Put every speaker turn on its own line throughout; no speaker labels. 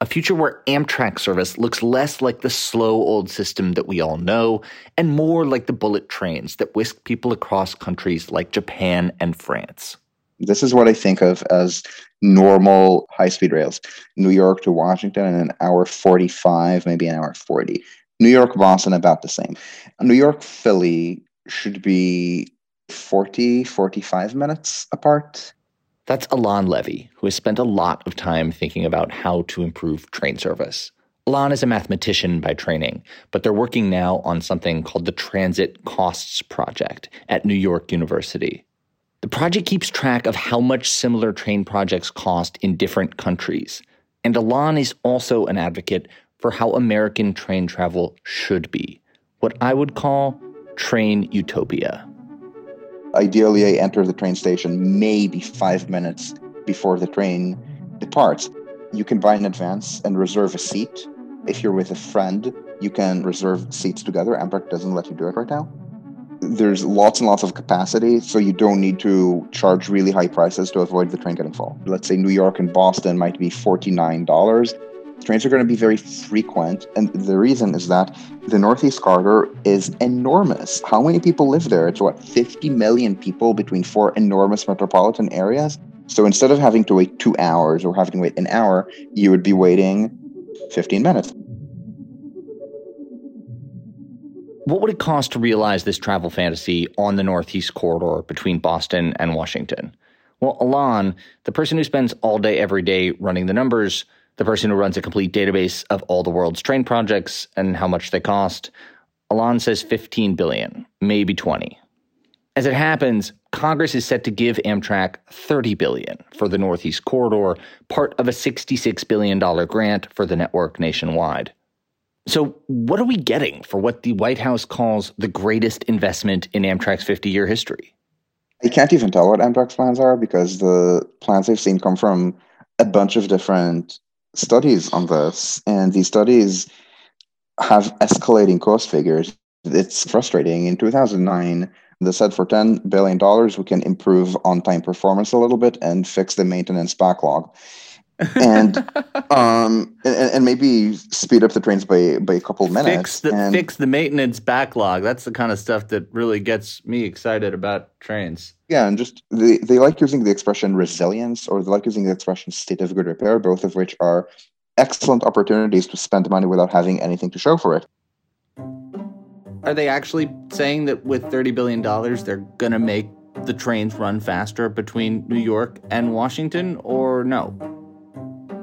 a future where Amtrak service looks less like the slow old system that we all know and more like the bullet trains that whisk people across countries like Japan and France.
This is what I think of as normal high speed rails. New York to Washington in an hour 45, maybe an hour 40. New York Boston, about the same. New York Philly should be 40, 45 minutes apart.
That's Alon Levy, who has spent a lot of time thinking about how to improve train service. Alon is a mathematician by training, but they're working now on something called the Transit Costs Project at New York University. The project keeps track of how much similar train projects cost in different countries. And Alon is also an advocate for how American train travel should be, what I would call train utopia.
Ideally, I enter the train station maybe five minutes before the train departs. You can buy in advance and reserve a seat. If you're with a friend, you can reserve seats together. Amtrak doesn't let you do it right now. There's lots and lots of capacity, so you don't need to charge really high prices to avoid the train getting full. Let's say New York and Boston might be $49 trains are going to be very frequent. And the reason is that the Northeast Corridor is enormous. How many people live there? It's what, 50 million people between four enormous metropolitan areas? So instead of having to wait two hours or having to wait an hour, you would be waiting 15 minutes.
What would it cost to realize this travel fantasy on the Northeast Corridor between Boston and Washington? Well, Alon, the person who spends all day every day running the numbers, the person who runs a complete database of all the world's train projects and how much they cost. Alon says 15 billion, maybe 20. As it happens, Congress is set to give Amtrak 30 billion for the Northeast Corridor, part of a 66 billion dollar grant for the network nationwide. So, what are we getting for what the White House calls the greatest investment in Amtrak's 50 year history?
I can't even tell what Amtrak's plans are because the plans I've seen come from a bunch of different studies on this, and these studies have escalating cost figures. It's frustrating. In 2009, they said for $10 billion, we can improve on time performance a little bit and fix the maintenance backlog and um and, and, maybe speed up the trains by by a couple minutes
fix the
and,
fix the maintenance backlog. That's the kind of stuff that really gets me excited about trains.
Yeah and just they, they like using the expression resilience or they like using the expression state of good repair both of which are excellent opportunities to spend money without having anything to show for it.
Are they actually saying that with 30 billion dollars they're going to make the trains run faster between New York and Washington or no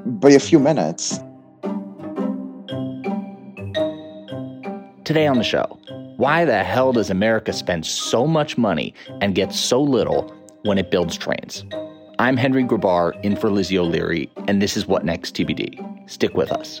by a few minutes.
Today on the show, why the hell does America spend so much money and get so little when it builds trains? I'm Henry Grabar in for Lizzie O'Leary, and this is What Next TBD. Stick with us.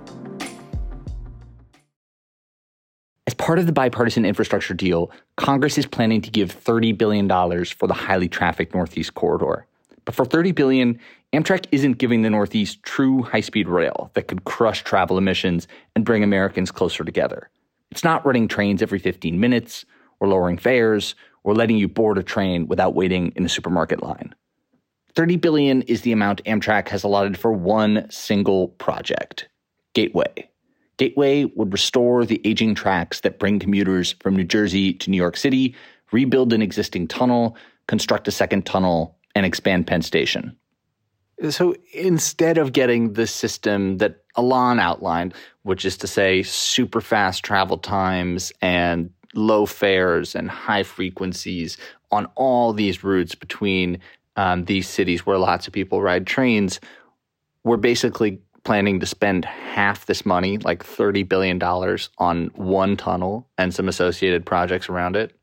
Part of the bipartisan infrastructure deal, Congress is planning to give $30 billion for the highly trafficked Northeast Corridor. But for 30 billion, Amtrak isn't giving the Northeast true high-speed rail that could crush travel emissions and bring Americans closer together. It's not running trains every 15 minutes or lowering fares or letting you board a train without waiting in a supermarket line. 30 billion is the amount Amtrak has allotted for one single project, Gateway. Gateway would restore the aging tracks that bring commuters from New Jersey to New York City, rebuild an existing tunnel, construct a second tunnel, and expand Penn Station. So instead of getting the system that Alon outlined, which is to say super fast travel times and low fares and high frequencies on all these routes between um, these cities where lots of people ride trains, we're basically planning to spend half this money, like $30 billion, on one tunnel and some associated projects around it.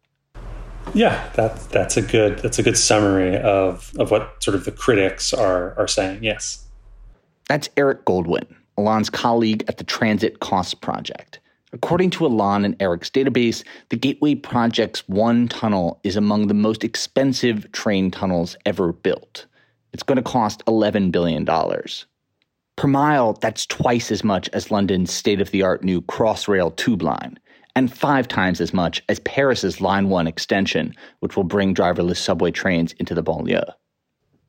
Yeah, that's that's a good that's a good summary of of what sort of the critics are are saying. Yes.
That's Eric Goldwyn, Alon's colleague at the Transit Costs Project. According to Alon and Eric's database, the Gateway Project's one tunnel is among the most expensive train tunnels ever built. It's going to cost $11 billion. Per mile, that's twice as much as London's state of the art new Crossrail tube line, and five times as much as Paris's Line 1 extension, which will bring driverless subway trains into the banlieue.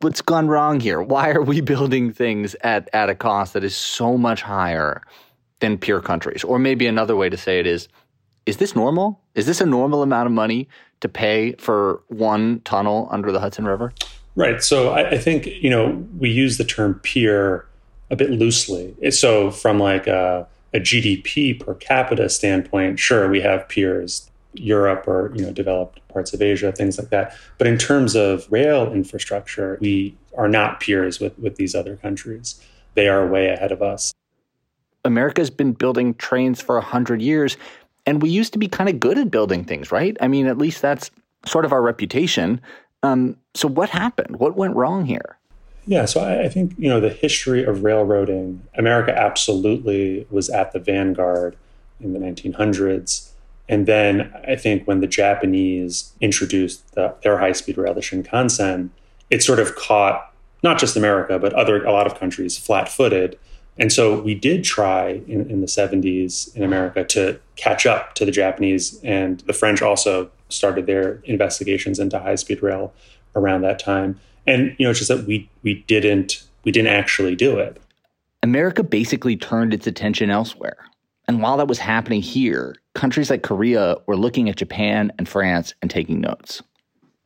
What's gone wrong here? Why are we building things at, at a cost that is so much higher than peer countries. Or maybe another way to say it is is this normal? Is this a normal amount of money to pay for one tunnel under the Hudson River?
Right. So I, I think, you know, we use the term peer a bit loosely. So from like a, a GDP per capita standpoint, sure, we have peers, Europe or, you know, developed parts of Asia, things like that. But in terms of rail infrastructure, we are not peers with, with these other countries. They are way ahead of us.
America's been building trains for a 100 years, and we used to be kind of good at building things, right? I mean, at least that's sort of our reputation. Um, so, what happened? What went wrong here?
Yeah, so I, I think, you know, the history of railroading, America absolutely was at the vanguard in the 1900s. And then I think when the Japanese introduced the, their high speed rail, the Shinkansen, it sort of caught not just America, but other a lot of countries flat footed and so we did try in, in, the 70s in America to catch up to the Japanese, and the French also started their investigations into high speed rail around that time. And you know, it's just that we we didn't we didn't actually do it.
America basically turned its attention elsewhere. And while that was happening here, countries like Korea were looking at Japan and France and taking notes.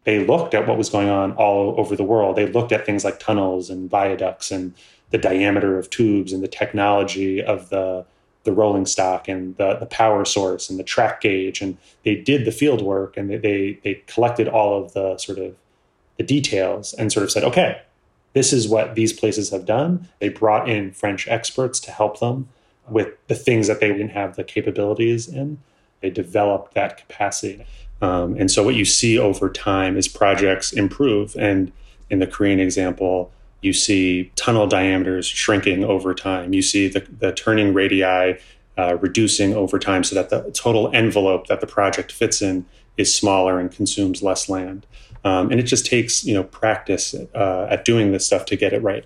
They looked at what was going on all over the world. They looked at things like tunnels and viaducts and the diameter of tubes and the technology of the the rolling stock and the, the power source and the track gauge and they did the field work and they, they they collected all of the sort of the details and sort of said okay this is what these places have done. They brought in french experts to help them with the things that they didn't have the capabilities in. They developed that capacity. Um, and so what you see over time is projects improve. And in the korean example you see tunnel diameters shrinking over time. You see the, the turning radii uh, reducing over time so that the total envelope that the project fits in is smaller and consumes less land. Um, and it just takes you know practice uh, at doing this stuff to get it right.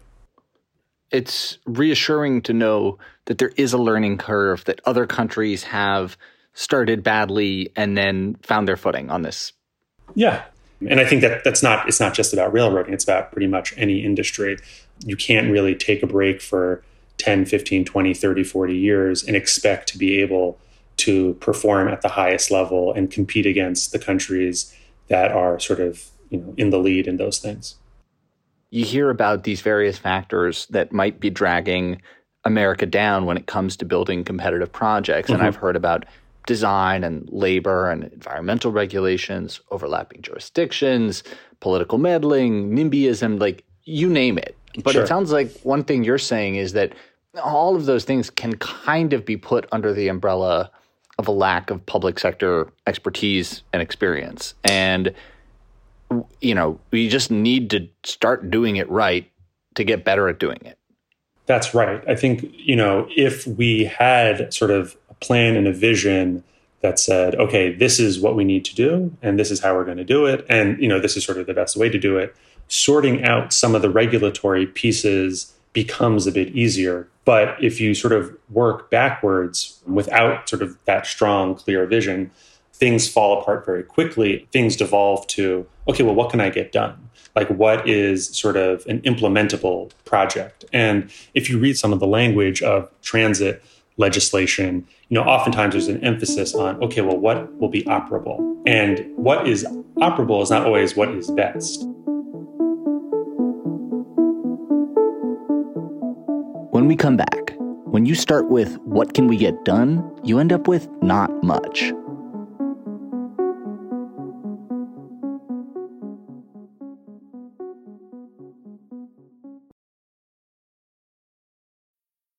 It's reassuring to know that there is a learning curve that other countries have started badly and then found their footing on this.
Yeah, and I think that that's not it's not just about railroading, it's about pretty much any industry. You can't really take a break for 10, 15, 20, 30, 40 years and expect to be able to perform at the highest level and compete against the countries that are sort of, you know, in the lead in those things.
You hear about these various factors that might be dragging America down when it comes to building competitive projects. Mm-hmm. And I've heard about design and labor and environmental regulations, overlapping jurisdictions, political meddling, NIMBYism, like you name it. But sure. it sounds like one thing you're saying is that all of those things can kind of be put under the umbrella of a lack of public sector expertise and experience. And, you know, we just need to start doing it right to get better at doing it.
That's right. I think, you know, if we had sort of a plan and a vision that said, okay, this is what we need to do, and this is how we're going to do it, and you know, this is sort of the best way to do it. sorting out some of the regulatory pieces becomes a bit easier. But if you sort of work backwards without sort of that strong, clear vision, things fall apart very quickly. Things devolve to, okay, well, what can I get done? Like, what is sort of an implementable project? And if you read some of the language of transit legislation, you know, oftentimes there's an emphasis on, okay, well, what will be operable? And what is operable is not always what is best.
When we come back, when you start with what can we get done, you end up with not much.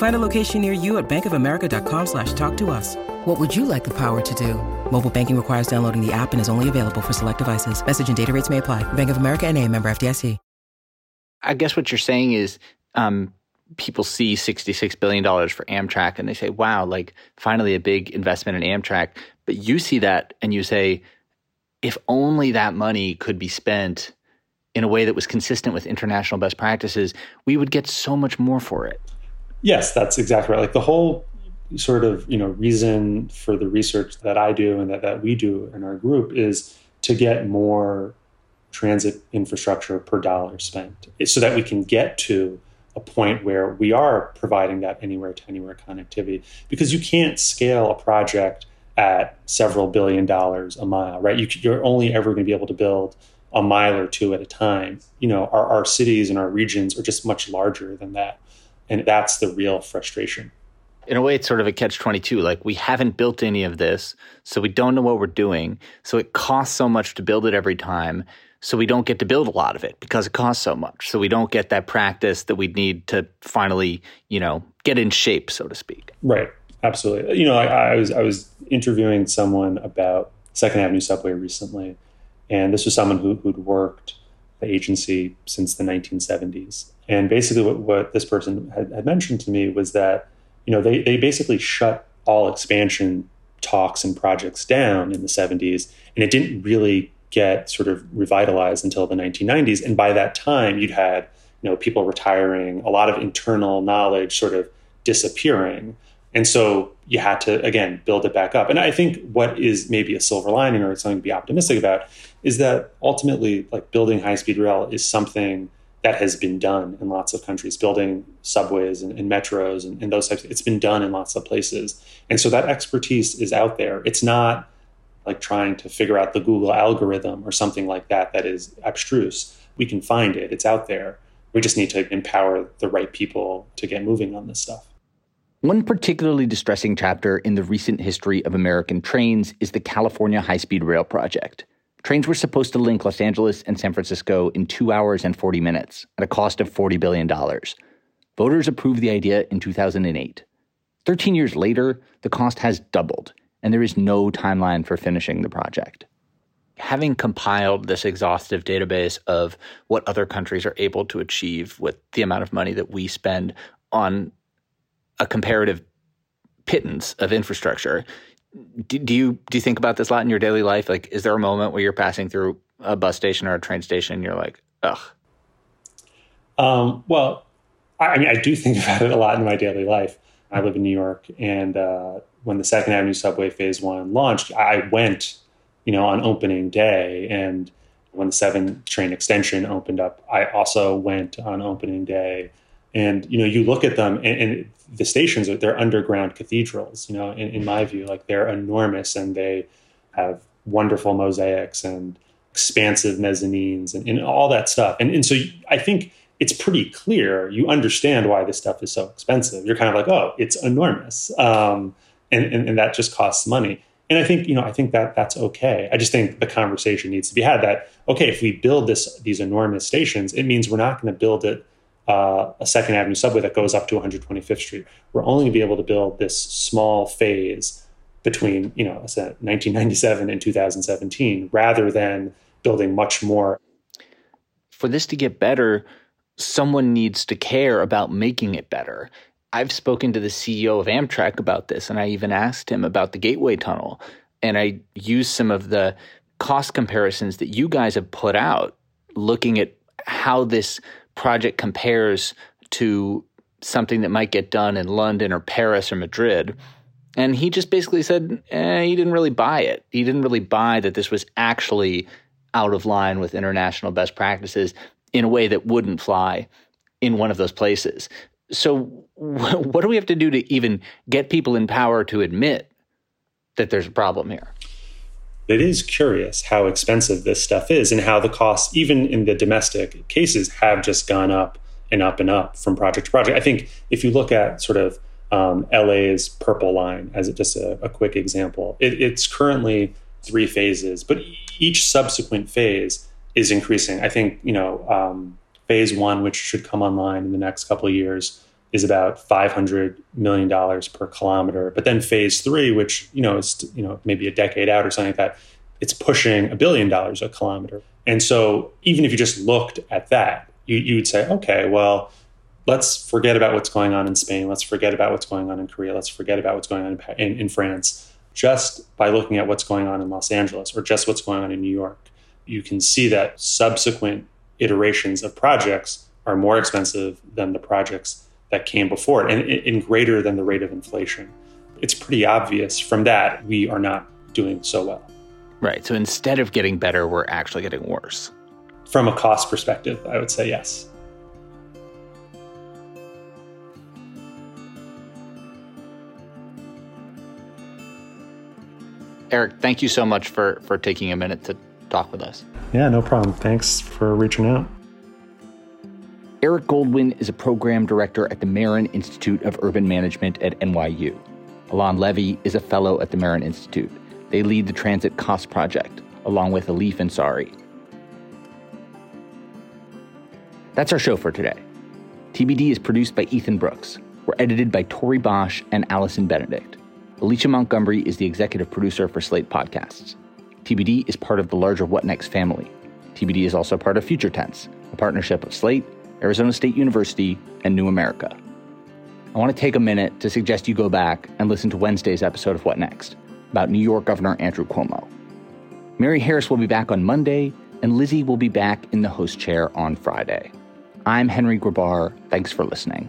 Find a location near you at bankofamerica.com slash talk to us. What would you like the power to do? Mobile banking requires downloading the app and is only available for select devices. Message and data rates may apply. Bank of America and a member FDIC.
I guess what you're saying is um, people see $66 billion for Amtrak and they say, wow, like finally a big investment in Amtrak. But you see that and you say, if only that money could be spent in a way that was consistent with international best practices, we would get so much more for it.
Yes, that's exactly right. Like the whole sort of you know reason for the research that I do and that, that we do in our group is to get more transit infrastructure per dollar spent. So that we can get to a point where we are providing that anywhere to anywhere connectivity. Because you can't scale a project at several billion dollars a mile right? You, are only ever going to be able to build a mile or two at a time. You know our, our cities and our regions are just much larger than that and that's the real frustration
in a way, it's sort of a catch 22. Like, we haven't built any of this, so we don't know what we're doing. So it costs so much to build it every time. So we don't get to build a lot of it because it costs so much. So we don't get that practice that we need to finally, you know, get in shape, so to speak.
Right. Absolutely. You know, I, I was I was interviewing someone about Second Avenue Subway recently, and this was someone who, who'd worked the agency since the 1970s. And basically, what, what this person had, had mentioned to me was that you know, they, they basically shut all expansion talks and projects down in the 70s, and it didn't really get sort of revitalized until the 1990s. And by that time, you'd had you know people retiring, a lot of internal knowledge sort of disappearing, and so you had to again build it back up. And I think what is maybe a silver lining or something to be optimistic about is that ultimately, like building high speed rail is something that has been done in lots of countries, building subways and, and metros and, and, those types. It's been done in lots of places, and so that expertise is out there. It's not like trying to figure out the Google algorithm or something like that that is abstruse. We can find it. It's out there. We just need to empower the right people to get moving on this stuff.
One particularly distressing chapter in the recent history of American trains is the California High Speed Rail Project. Trains were supposed to link Los Angeles and San Francisco in two hours and 40 minutes at a cost of $40 billion. Voters approved the idea in 2008. 13 years later, the cost has doubled, and there is no timeline for finishing the project. Having compiled this exhaustive database of what other countries are able to achieve with the amount of money that we spend on a comparative pittance of infrastructure, do, do you do you think about this a lot in your daily life? Like, is there a moment where you're passing through a bus station or a train station and you're like, ugh?
Um, well, I, I, mean, I do think about it a lot in my daily life. I live in New York, and uh, when the Second Avenue Subway Phase One launched, I went, you know, on opening day, and when the Seven Train Extension opened up, I also went on opening day. And you know, you look at them, and, and the stations are they're underground cathedrals. You know, in, in my view, like they're enormous and they have wonderful mosaics and expansive mezzanines and, and all that stuff. And, and so I think it's pretty clear you understand why this stuff is so expensive. You're kind of like, oh, it's enormous. Um, and, and, and that just costs money. And I think, you know, I think that that's okay. I just think the conversation needs to be had that, okay, if we build this, these enormous stations, it means we're not going to build it uh, a Second Avenue subway that goes up to 125th Street. We're only going to be able to build this small phase between, you know, 1997 and 2017, rather than building much more.
For this to get better, someone needs to care about making it better. I've spoken to the CEO of Amtrak about this, and I even asked him about the Gateway Tunnel. And I used some of the cost comparisons that you guys have put out, looking at how this project compares to something that might get done in London or Paris or Madrid. And he just basically said eh, he didn't really buy it. He didn't really buy that this was actually out of line with international best practices in a way that wouldn't fly in one of those places. So, what do we have to do to even get people in power to admit that there's a problem here?
It is curious how expensive this stuff is and how the costs, even in the domestic cases, have just gone up and up and up from project to project. I think if you look at sort of um, LA's Purple Line as just a, a quick example, it, it's currently three phases, but each subsequent phase is increasing. I think you know um, phase one, which should come online in the next couple of years, is about five hundred million dollars per kilometer. But then phase three, which you know is you know maybe a decade out or something like that, it's pushing a billion dollars a kilometer. And so even if you just looked at that, you, you would say, okay, well, let's forget about what's going on in Spain. Let's forget about what's going on in Korea. Let's forget about what's going on in, in, in France. Just by looking at what's going on in Los Angeles or just what's going on in New York, you can see that subsequent iterations of projects are more expensive than the projects that came before it and, and greater than the rate of inflation. It's pretty obvious from that we are not doing so well.
Right. So instead of getting better, we're actually getting worse.
From a cost perspective, I would say yes.
Eric, thank you so much for for taking a minute to talk with us.
Yeah, no problem. Thanks for reaching out.
Eric Goldwyn is a program director at the Marron Institute of Urban Management at NYU. Alon Levy is a fellow at the Marron Institute. They lead the Transit Cost Project, along with Elif Ensari. That's our show for today. TBD is produced by Ethan Brooks. We're edited by Tori Bosch and Allison Benedict. Alicia Montgomery is the executive producer for Slate Podcasts. TBD is part of the larger What Next family. TBD is also part of Future Tense, a partnership of Slate, Arizona State University, and New America. I want to take a minute to suggest you go back and listen to Wednesday's episode of What Next about New York Governor Andrew Cuomo. Mary Harris will be back on Monday, and Lizzie will be back in the host chair on Friday. I'm Henry Grabar. Thanks for listening.